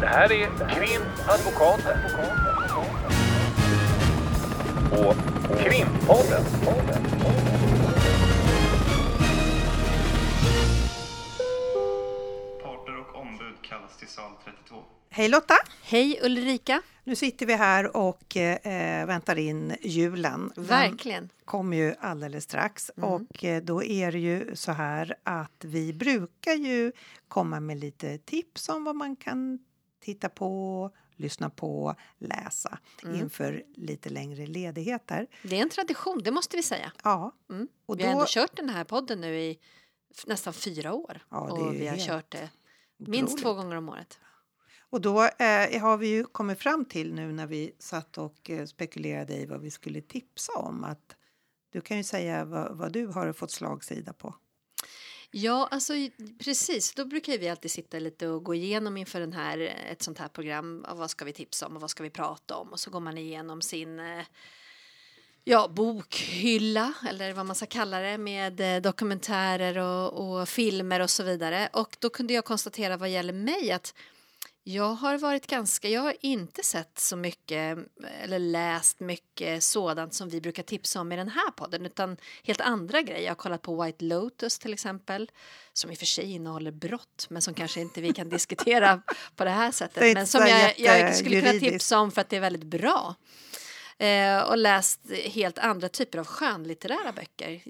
Det här är Krimadvokaten. Och Krimpodden. Parter och ombud kallas till sal 32. Hej Lotta! Hej Ulrika! Nu sitter vi här och eh, väntar in julen. Den Verkligen. kommer ju alldeles strax Mm. och eh, då är det ju så här att vi brukar ju komma med lite tips om vad man kan titta på, lyssna på, läsa Mm. inför lite längre ledigheter. Det är en tradition, det måste vi säga. Ja, Mm. och Vi har då, ändå kört den här podden nu i nästan fyra år. Ja, och vi har kört det minst två otroligt. gånger om året. och då eh, har vi ju kommit fram till nu när vi satt och eh, spekulerade i vad vi skulle tipsa om att du kan ju säga vad, vad du har fått slagsida på. Ja, alltså precis. Då brukar vi alltid sitta lite och gå igenom inför den här, eh, ett sånt här program. Vad ska vi tipsa om och vad ska vi prata om? Och så går man igenom sin eh, ja, bokhylla eller vad man ska kalla det med eh, dokumentärer och, och filmer och så vidare. Och då kunde jag konstatera vad gäller mig att jag har varit ganska, jag har inte sett så mycket eller läst mycket sådant som vi brukar tipsa om i den här podden utan helt andra grejer. Jag har kollat på White Lotus till exempel som i och för sig innehåller brott men som kanske inte vi kan diskutera på det här Det är sättet. inte Men som jag, jag skulle kunna tipsa om för att det är väldigt bra. Eh, och läst helt andra typer av skönlitterära böcker.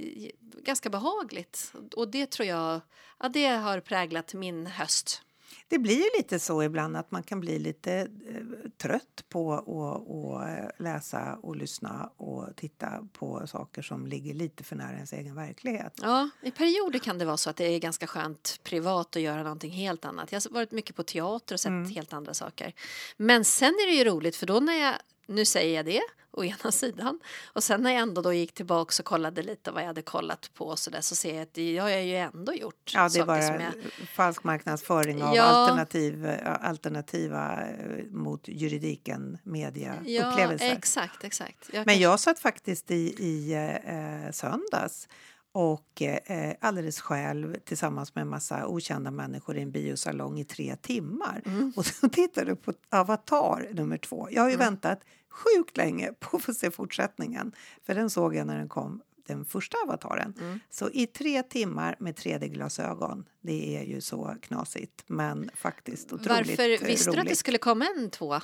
Ganska behagligt. Och det tror jag, ja det har präglat min höst. Det blir ju lite så ibland att man kan bli lite eh, trött på att eh, läsa och lyssna och titta på saker som ligger lite för nära ens egen verklighet. Ja, i perioder kan det vara så att det är ganska skönt privat att göra någonting helt annat. Jag har varit mycket på teater och sett helt andra saker. Men sen är det ju roligt för då när jag, nu säger jag det, å ena sidan. Och sen när jag ändå då gick tillbaka och kollade lite vad jag hade kollat på så där så ser jag att det har jag ju ändå gjort. Ja, det är saker bara som jag, falsk marknadsföring av Ja. alternativ, alternativa eh, mot juridiken ja, mediaupplevelser. exakt, exakt. Jag Men kanske- jag satt faktiskt i, i eh, söndags och eh, alldeles själv tillsammans med en massa okända människor i en biosalong i tre timmar. Mm. Och så tittade på Avatar nummer två. Jag har ju väntat sjukt länge på att få se fortsättningen. För den såg jag när den kom, den första avataren. Mm. Så i tre timmar med 3D-glasögon, det är ju så knasigt men faktiskt otroligt Varför visste du att det roligt. skulle komma en tvåa?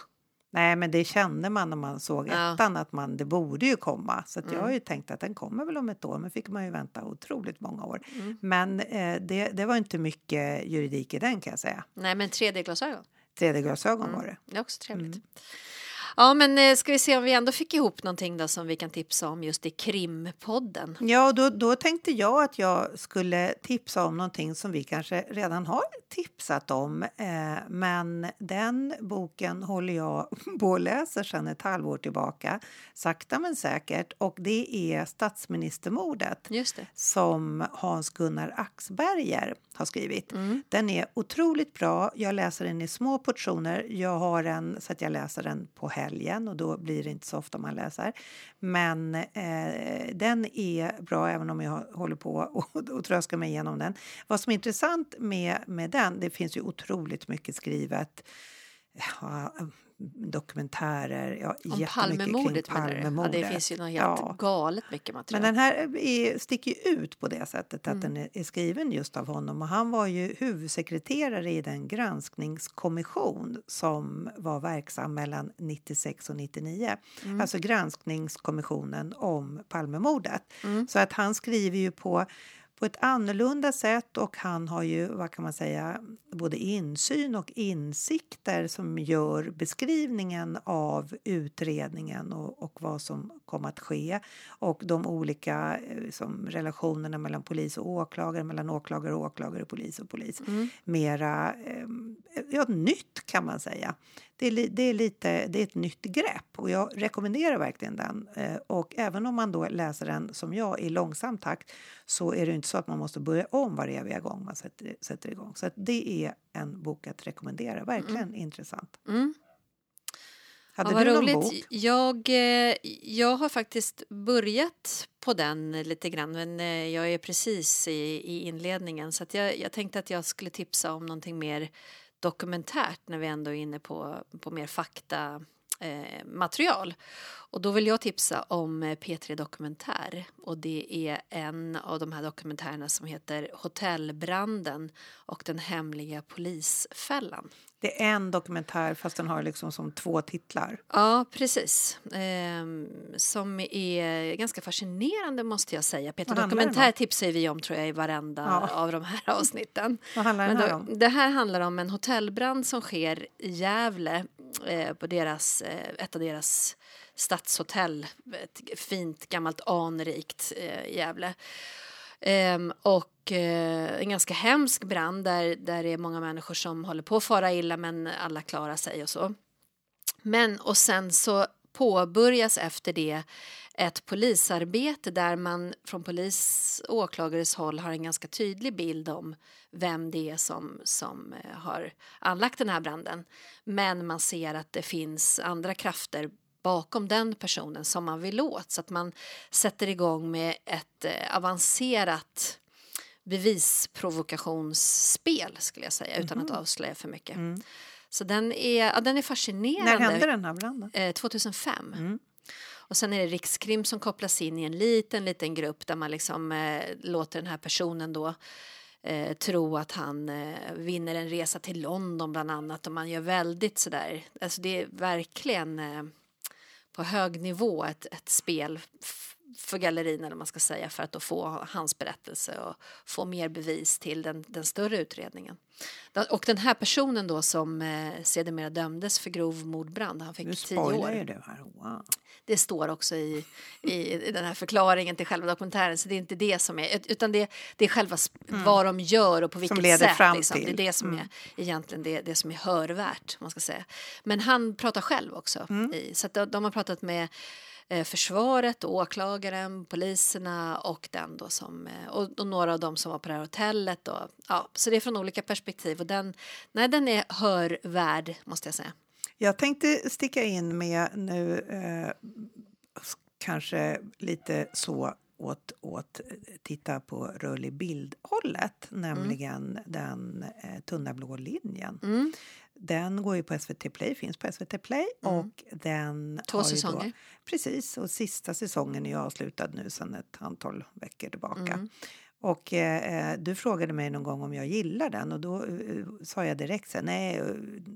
Nej, men det kände man när man såg Ja. ettan att man, det borde ju komma. Så att jag Mm. har ju tänkt att den kommer väl om ett år, men fick man ju vänta otroligt många år. Mm. Men eh, det, det var inte mycket juridik i den kan jag säga. Nej, men 3D-glasögon. 3D-glasögon Mm. var det. Det är också trevligt. Mm. Ja, men eh, ska vi se om vi ändå fick ihop någonting då som vi kan tipsa om just i krimpodden. Ja, då, då tänkte jag att jag skulle tipsa om någonting som vi kanske redan har tipsat om. Eh, men den boken håller jag på att läsa sedan ett halvår tillbaka, sakta men säkert. Och det är Statsministermordet. Som Hans-Gunnar Axberger har skrivit. Mm. Den är otroligt bra. Jag läser den i små portioner. Jag har den så att jag läser den på helgen och då blir det inte så ofta man läser. Men eh, den är bra även om jag håller på och, och tröskar mig igenom den. Vad som är intressant med, med den, det finns ju otroligt mycket skrivet. Ja, dokumentärer, ja, Om Palmemordet du? Ja, Palmemordet. det finns ju något helt Ja. galet mycket Men material. den här är, sticker ju ut på det sättet att Mm. den är, är skriven just av honom. Och han var ju huvudsekreterare i den granskningskommission som var verksam mellan 96 och 99. Mm. Alltså granskningskommissionen om Palmemordet. Mm. Så att han skriver ju på på ett annorlunda sätt och han har ju, vad kan man säga, både insyn och insikter som gör beskrivningen av utredningen och, och vad som kom att ske och de olika eh, som relationerna mellan polis och åklagare, mellan åklagare och åklagare, polis och polis. Mm. Mera eh, ja, nytt kan man säga. Det är, det, är lite, det är ett nytt grepp och jag rekommenderar verkligen den. Eh, och även om man då läser den som jag i långsam takt så är det inte så att man måste börja om varje gång man sätter, sätter igång. Så det är en bok att rekommendera. Verkligen intressant. Mm. Hade ja, du någon roligt. bok? Jag, eh, jag har faktiskt börjat på den lite grann men eh, jag är precis i, i inledningen så jag, jag tänkte att jag skulle tipsa om någonting mer dokumentärt när vi ändå är inne på, på mer fakta eh, material. Och då vill jag tipsa om eh, P3 Dokumentär och det är en av de här dokumentärerna som heter Hotellbranden och den hemliga polisfällan. Det är en dokumentär fast den har liksom som två titlar. Ja, precis. Ehm, som är ganska fascinerande måste jag säga. Peter Vad handlar den Dokumentär om? tipsar vi om tror jag i varenda Ja. av de här avsnitten. Vad handlar Men här då, om? det här handlar om en hotellbrand som sker i Gävle eh, på deras, eh, ett av deras stadshotell. Ett fint gammalt anrikt eh, Gävle. Ehm, och eh, en ganska hemsk brand där, där det är många människor som håller på att fara illa men alla klarar sig och så. Men och sen så påbörjas efter det ett polisarbete där man från polis och åklagares håll har en ganska tydlig bild om vem det är som, som eh, har anlagt den här branden. Men man ser att det finns andra krafter bakom den personen som man vill åt så att man sätter igång med ett eh, avancerat bevisprovokationsspel skulle jag säga utan att avslöja för mycket. Så den är, ja, den är fascinerande. När hände den här branden? Eh, 2005. Och sen är det Rikskrim som kopplas in i en liten, liten grupp där man liksom eh, låter den här personen då eh, tro att han eh, vinner en resa till London bland annat och man gör väldigt sådär, alltså det är verkligen eh, på hög nivå ett, ett spel för gallerin eller man ska säga för att då få hans berättelse och få mer bevis till den, den större utredningen. Och den här personen då som eh, sedermera dömdes för grov mordbrand, han fick Nu tio år. här. Wow. Det står också i, i, i den här förklaringen till själva dokumentären så det är inte det som är utan det, det är själva sp- vad de gör och på vilket Mm. leder sätt. fram liksom. Det är till. det som är egentligen det, det som är hörvärt. Man ska säga. Men han pratar själv också. Mm. I, så de, de har pratat med försvaret, åklagaren, poliserna och den då som eh, och, några av dem som var på det här hotellet. Och, ja, så det är från olika perspektiv och den, nej, den är hörvärd måste jag säga. Jag tänkte sticka in med nu eh, kanske lite så åt, åt eh, titta på rörlig bild-hållet, nämligen den eh, tunna blå linjen. Mm. Den går ju på SVT Play, finns på SVT Play och den Två säsonger. Då, precis, och sista säsongen är ju avslutad nu sedan ett antal veckor tillbaka. Mm. Och eh, du frågade mig någon gång om jag gillar den och då eh, sa jag direkt så här, nej, eh,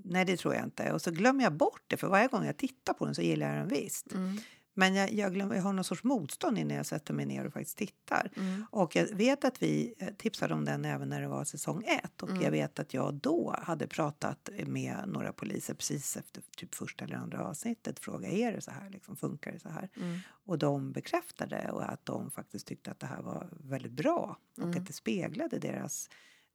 nej det tror jag inte. Och så glömmer jag bort det för varje gång jag tittar på den så gillar jag den visst. Mm. Men jag, jag, glömmer, jag har någon sorts motstånd innan jag sätter mig ner och faktiskt tittar. Mm. Och jag vet att vi eh, tipsade om den även när det var säsong ett. Och Mm. jag vet att jag då hade pratat med några poliser precis efter typ första eller andra avsnittet. Fråga är det så här, liksom, funkar det så här? Mm. Och de bekräftade och att de faktiskt tyckte att det här var väldigt bra och Mm. att det speglade deras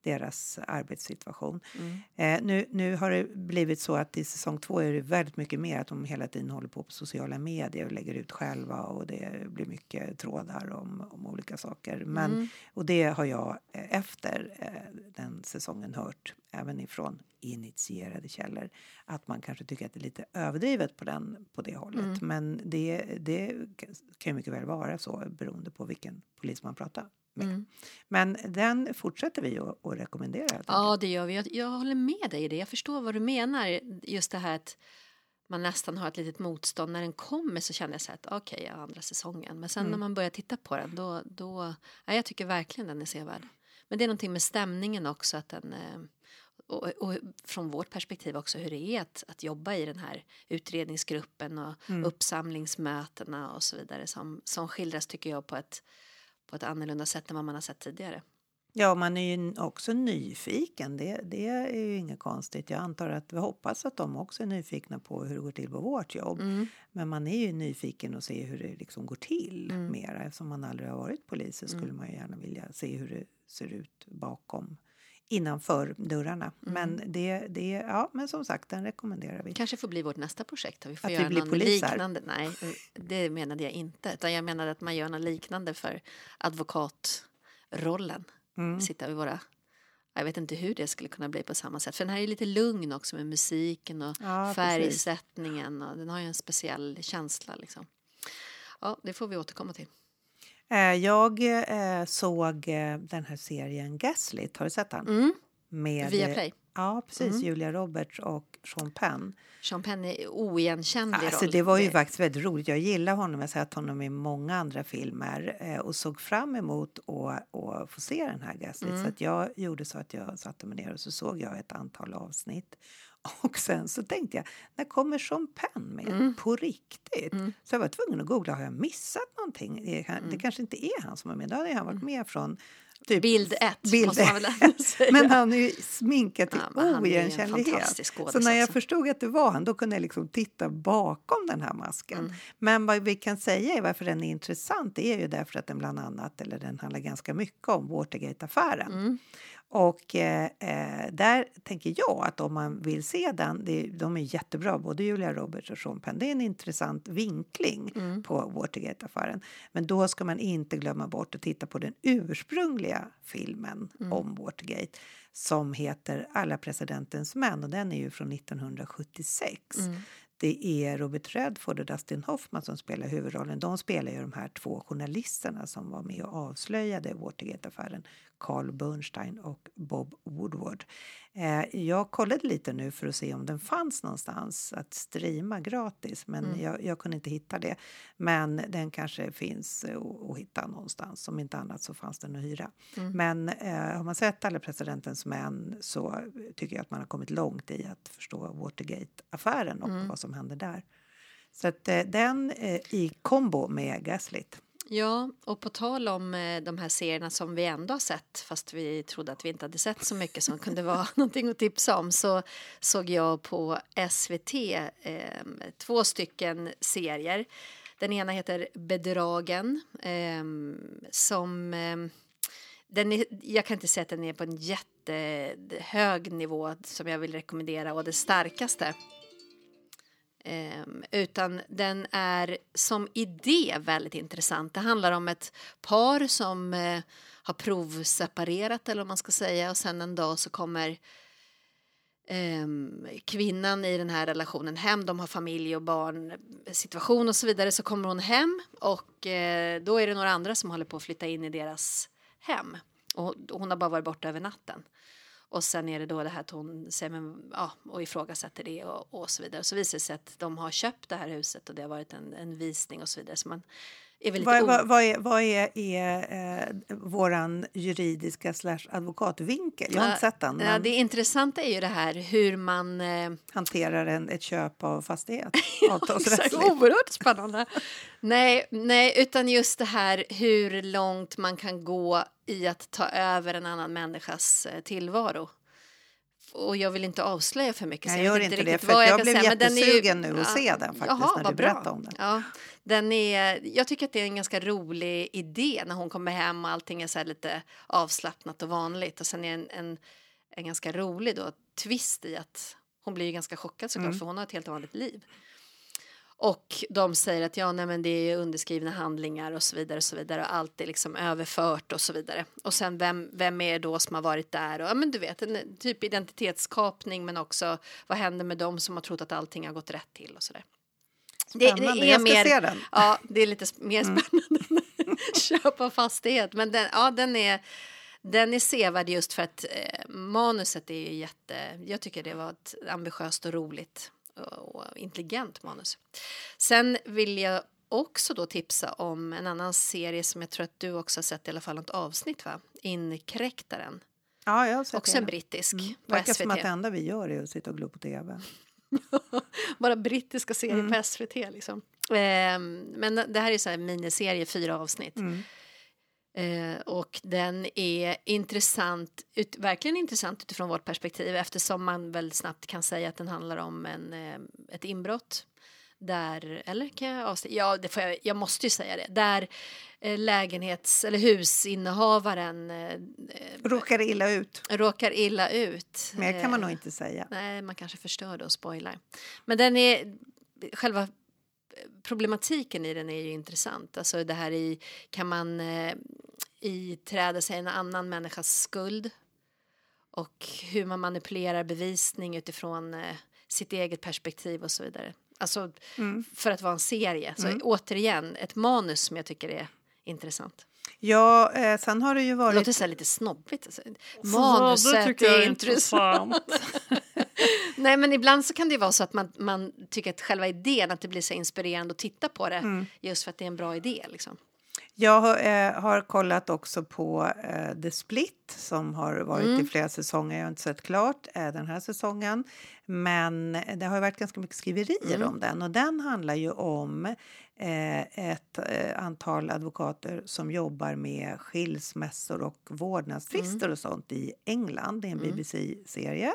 deras arbetssituation. Mm. Eh, nu, nu har det blivit så att i säsong två är det väldigt mycket mer att de hela tiden håller på på sociala medier och lägger ut själva och det blir mycket trådar om, om olika saker. Men, Mm. Och det har jag eh, efter eh, den säsongen hört även ifrån initierade källor att man kanske tycker att det är lite överdrivet på, den, på det hållet. Mm. Men det, det kan ju mycket väl vara så beroende på vilken polis man pratar med. Mm. Men den fortsätter vi att, att rekommendera. Ja, det gör vi. Jag, jag håller med dig i det. Jag förstår vad du menar. Just det här att man nästan har ett litet motstånd. När den kommer så känner jag så att okej, jag har andra säsongen. Men sen Mm. när man börjar titta på den då, då ja, jag tycker verkligen den är sevärd. Men det är någonting med stämningen också att den eh, och, och från vårt perspektiv också hur det är att, att jobba i den här utredningsgruppen och Mm. uppsamlingsmötena och så vidare som, som skildras tycker jag på ett, på ett annorlunda sätt än vad man har sett tidigare. Ja, man är ju också nyfiken. Det, det är ju inget konstigt. Jag antar att vi hoppas att de också är nyfikna på hur det går till på vårt jobb. Mm. Men man är ju nyfiken att se hur det liksom går till Mm. mera. Eftersom man aldrig har varit polis så skulle man ju gärna vilja se hur det ser ut bakom innanför dörrarna. Mm. Men det, det, ja, men som sagt, den rekommenderar vi. kanske får bli vårt nästa projekt. Vi får Att vi göra blir någon poliser. liknande. Nej, det menade jag inte. Utan jag menade att man gör något liknande för advokatrollen. Mm. Sitta vid våra... Jag vet inte hur det skulle kunna bli på samma sätt. För den här är lite lugn också med musiken och Ja, precis. färgsättningen. Och den har ju en speciell känsla. Liksom. Ja, det får vi återkomma till. Eh, Jag eh, såg eh, den här serien Gaslit. Har du sett den? Mm. Med, Via Play. Ja, precis. Julia Roberts och Sean Penn. Sean Penn är oigenkännlig Alltså, roll. det var ju faktiskt väldigt roligt. Jag gillar honom. Jag har sett honom i många andra filmer eh, och såg fram emot att, att få se den här Gaslit. Mm. Så att jag gjorde så att jag satte mig ner och så såg jag ett antal avsnitt. Och sen så tänkte jag, när kommer Sean Penn med? Mm. På riktigt? Så jag var tvungen att googla, har jag missat någonting? Det, kan- Mm. det kanske inte är han som är med. Då hade han varit med från typ Bild ett, Bild måste man väl säga. Men han är ju sminkad till Ja, oigenkännlighet. Så när jag alltså. förstod att det var han, då kunde jag liksom titta bakom den här masken. Mm. Men vad vi kan säga är varför den är intressant, det är ju därför att den bland annat, eller den handlar ganska mycket om Watergate-affären. Mm. Och eh, eh, där tänker jag att om man vill se den, det, de är jättebra, både Julia Roberts och Sean Penn. Det är en intressant vinkling Mm. på Watergate-affären. Men då ska man inte glömma bort att titta på den ursprungliga filmen Mm. om Watergate som heter Alla presidentens män och den är ju från 1976. Mm. Det är Robert Redford och Dustin Hoffman som spelar huvudrollen. De spelar ju de här två journalisterna som var med och avslöjade Watergate-affären. Carl Bernstein och Bob Woodward. Eh, jag kollade lite nu för att se om den fanns någonstans att streama gratis men jag, jag kunde inte hitta det. Men den kanske finns att hitta någonstans. Om inte annat så fanns den att hyra. Men eh, har man sett Alla presidentens män så tycker jag att man har kommit långt i att förstå Watergate-affären och vad som hände där. Så att eh, den eh, i kombo med Gaslit. Ja, och på tal om eh, de här serierna som vi ändå har sett fast vi trodde att vi inte hade sett så mycket som kunde vara någonting att tipsa om så såg jag på SVT eh, två stycken serier. Den ena heter Bedragen eh, som eh, den är, jag kan inte säga att den är på en jättehög nivå som jag vill rekommendera och det starkaste. Ehm, utan den är som idé väldigt intressant. Det handlar om ett par som eh, har provseparerat eller vad man ska säga och sen en dag så kommer ehm, kvinnan i den här relationen hem, de har familj och barn situation och så vidare, så kommer hon hem och eh, då är det några andra som håller på att flytta in i deras hem och hon har bara varit borta över natten. Och sen är det då det här att hon säger, men, ja, och ifrågasätter det och, och så vidare. Och Så visar det sig att de har köpt det här huset och det har varit en, en visning och så vidare. Så man är väl lite Vad, vad, vad är, vad är, är eh, våran juridiska slash advokatvinkel? Jag har inte sett den, Ja, men det intressanta är ju det här hur man... Eh, hanterar en, ett köp av fastighet Exakt, avtalsrättsligt. oerhört spännande. nej, nej, utan just det här hur långt man kan gå i att ta över en annan människas eh, tillvaro. Och jag vill inte avslöja för mycket. Jag vet gör inte det, för jag kan blev säga, ju- jättesugen nu att se den faktiskt, när du berättade om den. Ja, den är, jag tycker att det är en ganska rolig idé när hon kommer hem och allting är så lite avslappnat och vanligt. Och sen är en, en, en ganska rolig då, twist i att hon blir ganska chockad såklart Mm. för hon har ett helt vanligt liv. Och de säger att ja, nej, men det är underskrivna handlingar och så vidare och så vidare och allt är liksom överfört och så vidare. Och sen vem, vem är det då som har varit där och ja, men du vet en typ identitetskapning men också vad händer med dem som har trott att allting har gått rätt till och så där. Det, Spännande, jag ska se den. Ja, det är lite mer spännande än köpa fastighet. Men den, ja, den, är, den är sevärd just för att eh, manuset är ju jätte... Jag tycker det var ett ambitiöst och roligt och, intelligent manus. Sen vill jag också då tipsa om en annan serie som jag tror att du också har sett i alla fall något avsnitt va? Inkräktaren. Ja, jag har sett Också det. en brittisk Mm. på Verkar SVT. som att det enda vi gör är att sitta och glo på tv. Bara brittiska serier Mm. på SVT liksom. Ehm, men det här är så här miniserie, fyra avsnitt. Mm. Eh, och den är intressant, ut, verkligen intressant utifrån vårt perspektiv eftersom man väldigt snabbt kan säga att den handlar om en, eh, ett inbrott. Där, eller kan jag avslöja? Ja, det får jag, jag måste ju säga det. Där eh, lägenhets eller husinnehavaren eh, eh, Råkar illa ut. råkar illa ut. Mer kan man nog inte säga. Nej, man kanske förstör det och spoilar. Men den är, själva problematiken i den är ju intressant. Alltså det här i, kan man eh, iträda sig en annan människas skuld? Och hur man manipulerar bevisning utifrån eh, sitt eget perspektiv och så vidare. Alltså Mm. för att vara en serie. Så återigen, ett manus som jag tycker är intressant. Ja, eh, sen har det ju Det varit... låter så lite snobbigt. Alltså. det Manuset är intressant. Nej, men ibland så kan det vara så att man, man tycker att själva idén, att det blir så inspirerande att titta på det Mm. just för att det är en bra idé. Liksom. Jag har, eh, har kollat också på eh, The Split som har varit Mm. i flera säsonger. Jag har inte sett klart eh, den här säsongen. Men det har varit ganska mycket skriverier Mm. om den. Och den handlar ju om eh, ett eh, antal advokater som jobbar med skilsmässor och vårdnadstvister och sånt i England. Det är en BBC-serie.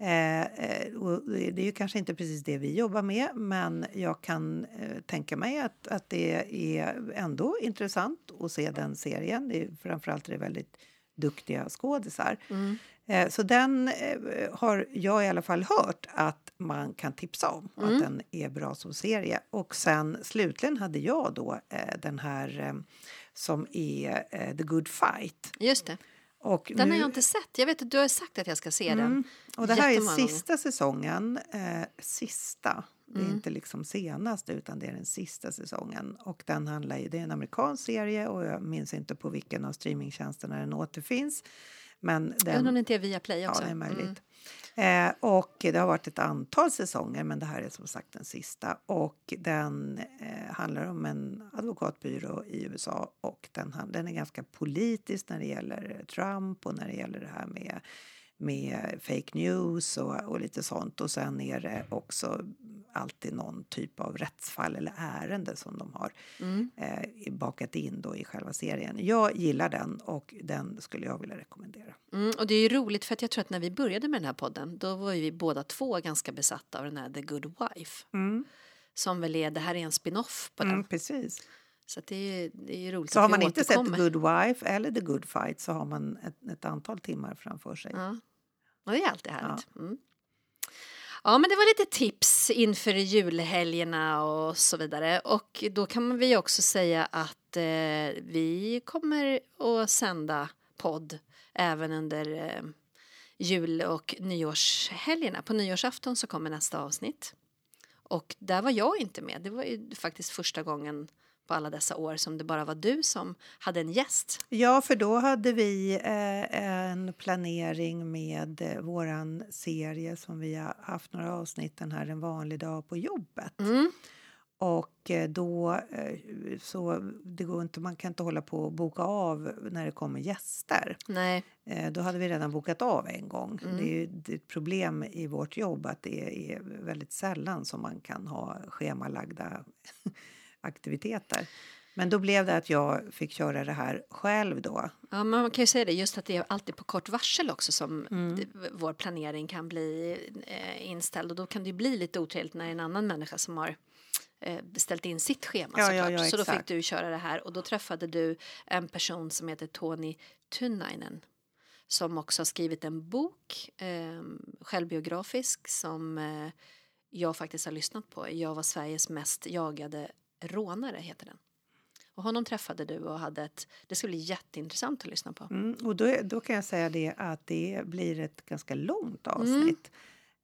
Eh, eh, och det är ju kanske inte precis det vi jobbar med men jag kan eh, tänka mig att, att det är ändå intressant att se den serien. Det är, framförallt är det väldigt duktiga skådisar. Eh, så den har jag i alla fall hört att man kan tipsa om och att den är bra som serie. Och sen slutligen hade jag då den här som är The Good Fight. Just det. Och Den nu- har jag inte sett. Jag vet att du har sagt att jag ska se den. Mm. Och det här är gånger. sista säsongen. Eh, sista. Det är Mm. inte liksom senaste utan det är den sista säsongen. Och den handlar ju, det är en amerikansk serie och jag minns inte på vilken av streamingtjänsterna den återfinns. Men Jag undrar om den, det inte är via Play ja, också. det är möjligt. Mm. Eh, och det har varit ett antal säsonger men det här är som sagt den sista. Och den eh, handlar om en advokatbyrå i USA och den, den är ganska politisk när det gäller Trump och när det gäller det här med med fake news och, och lite sånt. Och sen är det också alltid någon typ av rättsfall eller ärende som de har eh, bakat in då i själva serien. Jag gillar den och den skulle jag vilja rekommendera. Mm, och det är ju roligt för att jag tror att när vi började med den här podden då var ju vi båda två ganska besatta av den här The Good Wife. Som väl är, det här är en spin-off på den. Mm, precis. Så att det, är, det är roligt Så har man inte sett The. Good Wife eller The Good Fight så har man ett, ett antal timmar framför sig. Ja. Och det är alltid härligt. Mm. Ja, men det var lite tips inför julhelgerna och så vidare. Och då kan vi också säga att eh, vi kommer att sända podd även under eh, jul och nyårshelgerna. På nyårsafton så kommer nästa avsnitt. Och där var jag inte med. Det var ju faktiskt första gången på alla dessa år som det bara var du som hade en gäst. Ja, för då hade vi eh, en planering med eh, våran serie som vi har haft några avsnitt, den här En vanlig dag på jobbet. Mm. Och eh, då eh, så det går inte, man kan inte hålla på och boka av när det kommer gäster. Nej, Eh, Då hade vi redan bokat av en gång. Det är ju det är ett problem i vårt jobb att det är väldigt sällan som man kan ha schemalagda aktiviteter. Men då blev det att jag fick köra det här själv då. Ja, men man kan ju säga det just att det är alltid på kort varsel också som Mm. vår planering kan bli eh, inställd och då kan det ju bli lite otrevligt när det är en annan människa som har eh, ställt in sitt schema Ja, såklart. ja, ja, så då fick du köra det här och då träffade du en person som heter Tony Tunnainen som också har skrivit en bok, eh, självbiografisk, som eh, jag faktiskt har lyssnat på. Jag var Sveriges mest jagade rånare, heter den. Och honom träffade du och hade ett, det skulle bli jätteintressant att lyssna på. Mm, och då, då kan jag säga det att det blir ett ganska långt avsnitt.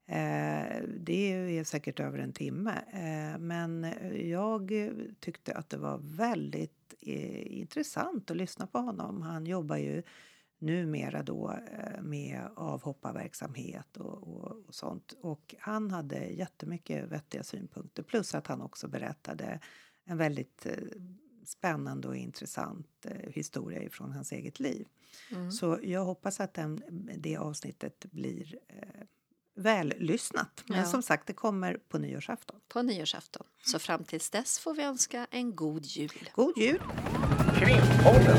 Eh, det är säkert över en timme. Eh, men jag tyckte att det var väldigt eh, intressant att lyssna på honom. Han jobbar ju numera då eh, med avhopparverksamhet och, och, och sånt. Och han hade jättemycket vettiga synpunkter. Plus att han också berättade en väldigt eh, spännande och intressant eh, historia från hans eget liv. Så jag hoppas att den, det avsnittet blir eh, väl lyssnat. Men Ja. som sagt, det kommer på nyårsafton. på nyårsafton. Så fram tills dess får vi önska en god jul. God jul! Krimpodden.